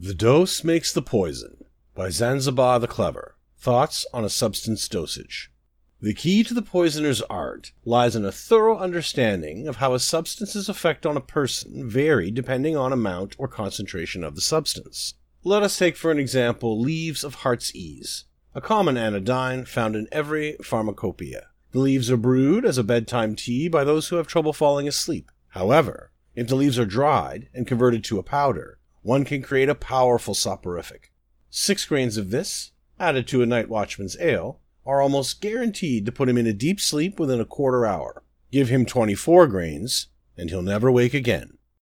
The Dose Makes the Poison by Zanzibar the Clever. Thoughts on a Substance Dosage. The key to the poisoner's art lies in a thorough understanding of how a substance's effect on a person vary depending on amount or concentration of the substance. Let us take for an example leaves of heart's ease, a common anodyne found in every pharmacopoeia. The leaves are brewed as a bedtime tea by those who have trouble falling asleep. However, if the leaves are dried and converted to a powder, one can create a powerful soporific. Six grains of this, added to a night watchman's ale, are almost guaranteed to put him in a deep sleep within a quarter hour. Give him 24 grains, and he'll never wake again.